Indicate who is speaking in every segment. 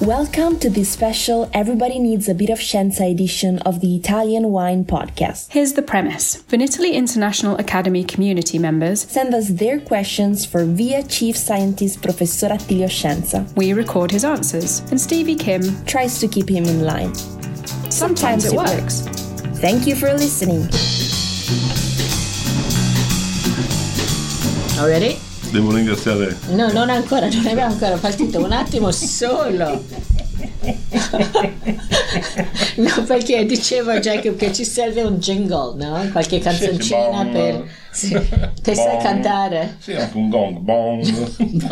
Speaker 1: Welcome to this special Everybody Needs a Bit of Scienza edition of the Italian Wine Podcast.
Speaker 2: Here's the premise Vinitaly International Academy community members
Speaker 1: Send us their questions for VIA Chief Scientist Professor Attilio Scienza.
Speaker 2: We record his answers, and Stevie Kim
Speaker 1: tries to keep him in line.
Speaker 2: sometimes, it works.
Speaker 1: Thank you for listening.
Speaker 3: Already?
Speaker 4: Devo ringraziare
Speaker 3: No, non ancora, non abbiamo ancora partito, un attimo solo. no, perché dicevo a Jacob che ci serve un jingle, no? Qualche canzoncina
Speaker 4: bong.
Speaker 3: per... Sì. Te sai
Speaker 4: Bong.
Speaker 3: cantare?
Speaker 4: Sì, anche un gong, bong.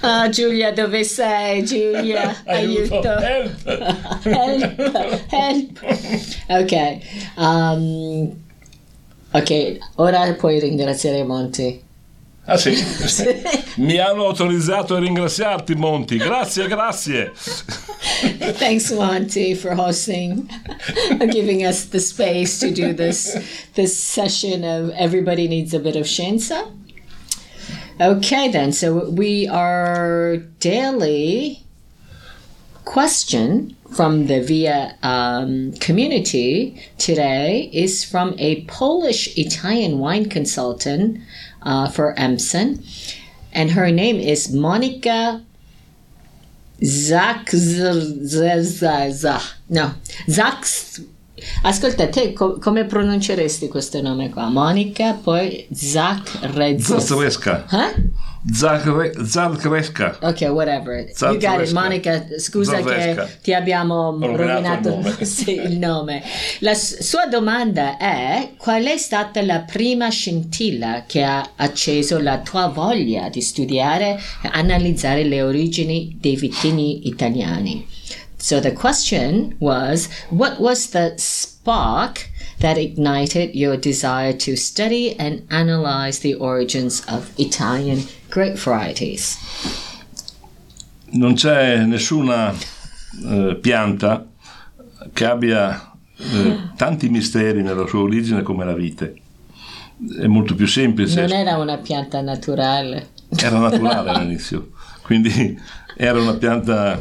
Speaker 3: Ah, Giulia, dove sei? Giulia, aiuto.
Speaker 4: Help.
Speaker 3: help, help. Ok, um, ok, ora puoi ringraziare Monti.
Speaker 4: Ah sì? Mi hanno autorizzato a ringraziarti Monti. Grazie, grazie.
Speaker 3: Thanks, Monty, for hosting, and giving us the space to do this this session of everybody needs a bit of scienza. Okay, then. So we are daily question from the Via um, community today is from a Polish Italian wine consultant uh, for Emson, and her name is Monica Zach Z- Z- Z- Z- no Zach ascolta te co- come pronunceresti questo nome qua Monica poi Zach Rez
Speaker 4: Zazresca.
Speaker 3: eh?
Speaker 4: Zagre-
Speaker 3: ok whatever you got it. Monica scusa
Speaker 4: Zazresca.
Speaker 3: che ti abbiamo
Speaker 4: rovinato
Speaker 3: rovinato
Speaker 4: il nome.
Speaker 3: sì, il nome la s- sua domanda è qual è stata la prima scintilla che ha acceso la tua voglia di studiare e analizzare le origini dei vitigni italiani So the question was what was the spark that ignited your desire to study and analyze the origins of Italian grape varieties?
Speaker 4: Non c'è nessuna eh, pianta che abbia eh, tanti misteri nella sua origine come la vite. È molto più semplice.
Speaker 3: Non era una pianta naturale.
Speaker 4: era naturale all'inizio, quindi era una pianta,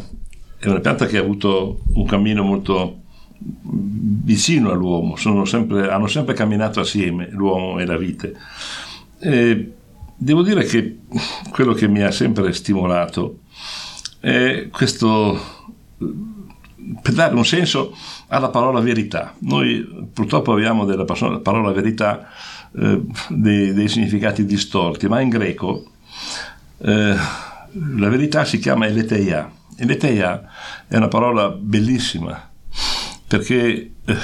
Speaker 4: è una pianta che ha avuto un cammino molto vicino all'uomo, Sono sempre- hanno sempre camminato assieme l'uomo e la vite. E devo dire che quello che mi ha sempre stimolato è questo per dare un senso alla parola verità. Noi purtroppo abbiamo della parola verità eh, dei, dei significati distorti, ma in greco eh, la verità si chiama eleteia. Eleteia è una parola bellissima perché eh,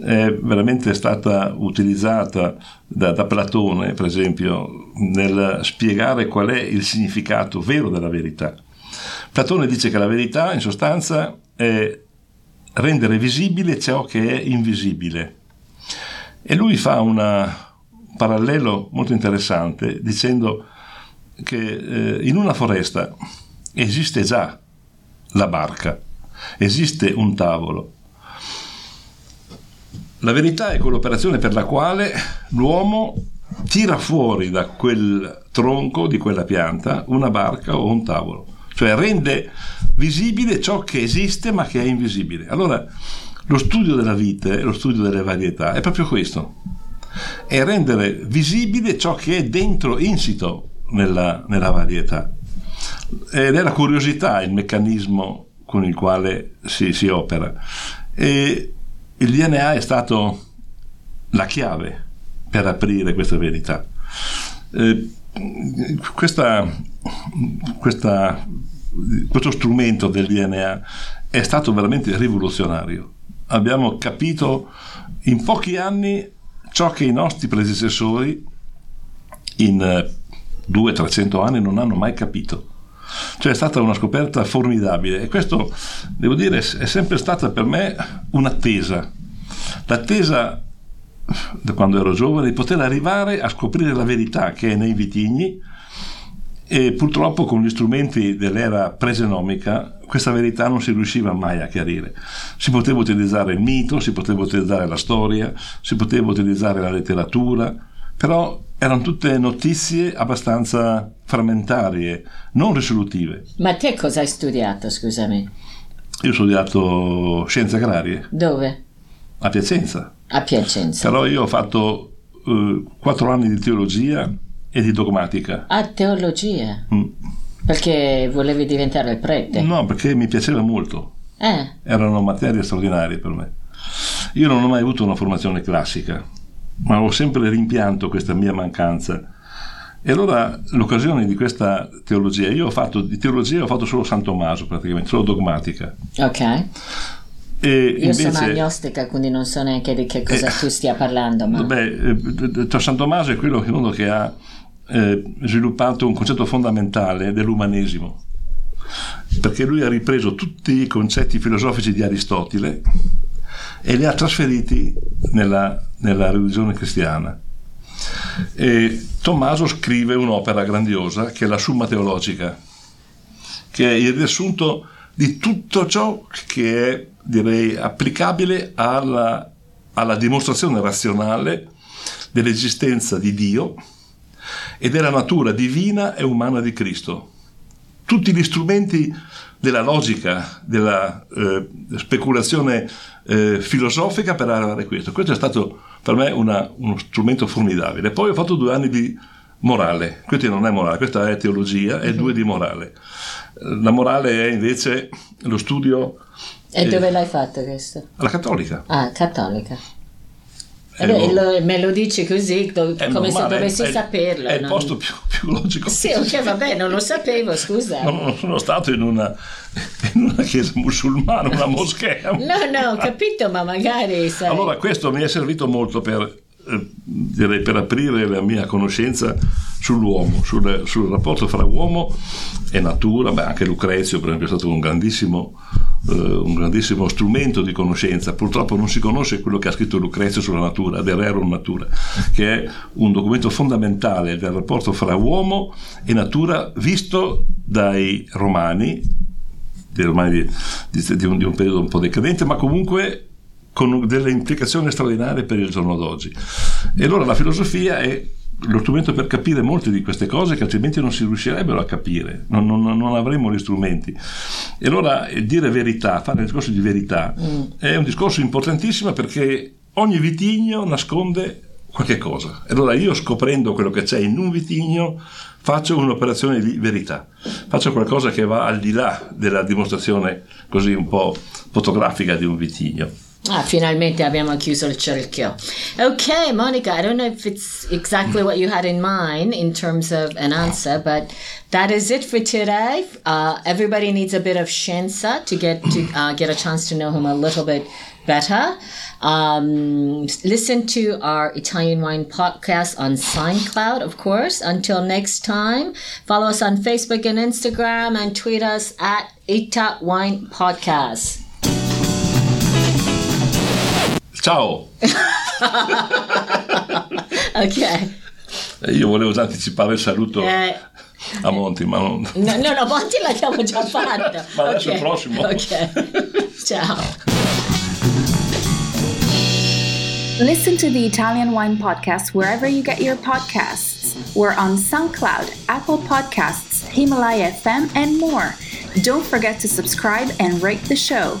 Speaker 4: è veramente stata utilizzata da, da Platone, per esempio, nel spiegare qual è il significato vero della verità. Platone dice che la verità, in sostanza, è rendere visibile ciò che è invisibile. E lui fa una- un parallelo molto interessante dicendo che eh, in una foresta esiste già la barca, esiste un tavolo. La verità è quell'operazione per la quale l'uomo tira fuori da quel tronco di quella pianta una barca o un tavolo, cioè rende visibile ciò che esiste ma che è invisibile. Allora, lo studio della vite, lo studio delle varietà è proprio questo, è rendere visibile ciò che è dentro, insito nella, nella varietà. Ed è la curiosità il meccanismo con il quale si, si opera. E il DNA è stato la chiave per aprire questa verità. Eh, questa, questa- questo strumento del DNA è stato veramente rivoluzionario. Abbiamo capito in pochi anni ciò che i nostri predecessori in eh, 200-300 anni non hanno mai capito. Cioè è stata una scoperta formidabile e questo, devo dire, è sempre stata per me un'attesa. L'attesa, da quando ero giovane, di poter arrivare a scoprire la verità che è nei vitigni E purtroppo con gli strumenti dell'era presenomica questa verità non si riusciva mai a chiarire. Si poteva utilizzare il mito, si poteva utilizzare la storia, si poteva utilizzare la letteratura, però erano tutte notizie abbastanza frammentarie, non risolutive.
Speaker 3: Ma te cosa hai studiato, scusami?
Speaker 4: Io ho studiato scienze agrarie
Speaker 3: Dove?
Speaker 4: a Piacenza,
Speaker 3: A Piacenza.
Speaker 4: però io ho fatto eh, quattro anni di teologia e di dogmatica.
Speaker 3: A teologia.
Speaker 4: Mm.
Speaker 3: Perché volevi diventare il prete?
Speaker 4: No, perché mi piaceva molto,
Speaker 3: Eh,
Speaker 4: erano materie straordinarie per me. Io non ho mai avuto una formazione classica, ma ho sempre rimpianto questa mia mancanza. E allora l'occasione di questa teologia, io ho fatto di teologia ho fatto solo San Tommaso praticamente, solo dogmatica.
Speaker 3: ok.
Speaker 4: E
Speaker 3: Io
Speaker 4: invece,
Speaker 3: sono agnostica, quindi non so neanche di che cosa
Speaker 4: Eh,
Speaker 3: tu stia parlando. Ma...
Speaker 4: Beh, eh, San Tommaso è quello che, uno che ha eh, sviluppato un concetto fondamentale dell'umanesimo, perché lui ha ripreso tutti i concetti filosofici di Aristotele e li ha trasferiti nella, nella religione cristiana. E Tommaso scrive un'opera grandiosa che è la Summa Teologica, che è il riassunto di tutto ciò che è, direi, applicabile alla, alla dimostrazione razionale dell'esistenza di Dio e della natura divina e umana di Cristo. Tutti gli strumenti della logica, della eh, speculazione eh, filosofica per arrivare a questo. Questo è stato per me una- uno strumento formidabile. Poi ho fatto due anni di morale, questo non è morale, questa è teologia, e due di morale. La morale è invece lo studio
Speaker 3: E
Speaker 4: eh,
Speaker 3: dove l'hai fatto questo?
Speaker 4: alla cattolica.
Speaker 3: Ah, cattolica. Eh beh, me lo dici così, come se
Speaker 4: normale,
Speaker 3: dovessi
Speaker 4: è-
Speaker 3: saperlo.
Speaker 4: È il
Speaker 3: no?
Speaker 4: posto più, più logico.
Speaker 3: Sì, ok, vabbè, non lo sapevo, scusa.
Speaker 4: Non, non sono stato in una, in una chiesa musulmana, una moschea.
Speaker 3: No, no, ho capito, ma magari sai.
Speaker 4: Allora, questo mi è servito molto per, eh, direi, per aprire la mia conoscenza sull'uomo, sul, sul rapporto fra uomo e natura. Beh, anche Lucrezio, per esempio, è stato un grandissimo, eh, un grandissimo strumento di conoscenza. Purtroppo non si conosce quello che ha scritto Lucrezio sulla natura, De Rerum Natura, che è un documento fondamentale del rapporto fra uomo e natura visto dai romani, dei romani di, di- di un, di un periodo un po' decadente, ma comunque con delle implicazioni straordinarie per il giorno d'oggi. E allora la filosofia è lo strumento per capire molte di queste cose che altrimenti non si riuscirebbero a capire, non, non- non avremmo gli strumenti. E allora eh, dire verità, fare un discorso di verità, è un discorso importantissimo perché ogni vitigno nasconde qualche cosa. E allora io scoprendo quello che c'è in un vitigno faccio un'operazione di verità, faccio qualcosa che va al di là della dimostrazione così un po' fotografica di un vitigno.
Speaker 3: Ah, finalmente abbiamo chiuso il cerchio. Okay, Monica, I don't know if it's exactly what you had in mind in terms of an answer, but that is it for today. Uh, everybody needs a bit of scienza to get to uh, get a chance to know him a little bit better. Um, listen to our Italian Wine podcast on SoundCloud, of course. Until next time, follow us on Facebook and Instagram and tweet us at Ita Wine Podcast.
Speaker 4: Ciao!
Speaker 3: Okay.
Speaker 4: Eh, Io volevo già anticipare il saluto
Speaker 3: Eh,
Speaker 4: a Monti, ma non...
Speaker 3: No, no, no, Monti l'abbiamo già fatto.
Speaker 4: Ma adesso
Speaker 3: Ok,
Speaker 4: il prossimo.
Speaker 3: Ok. Ciao.
Speaker 5: Listen to the Italian Wine Podcast wherever you get your podcasts. We're on SoundCloud, Apple Podcasts, Himalaya FM, and more. Don't forget to subscribe and rate the show.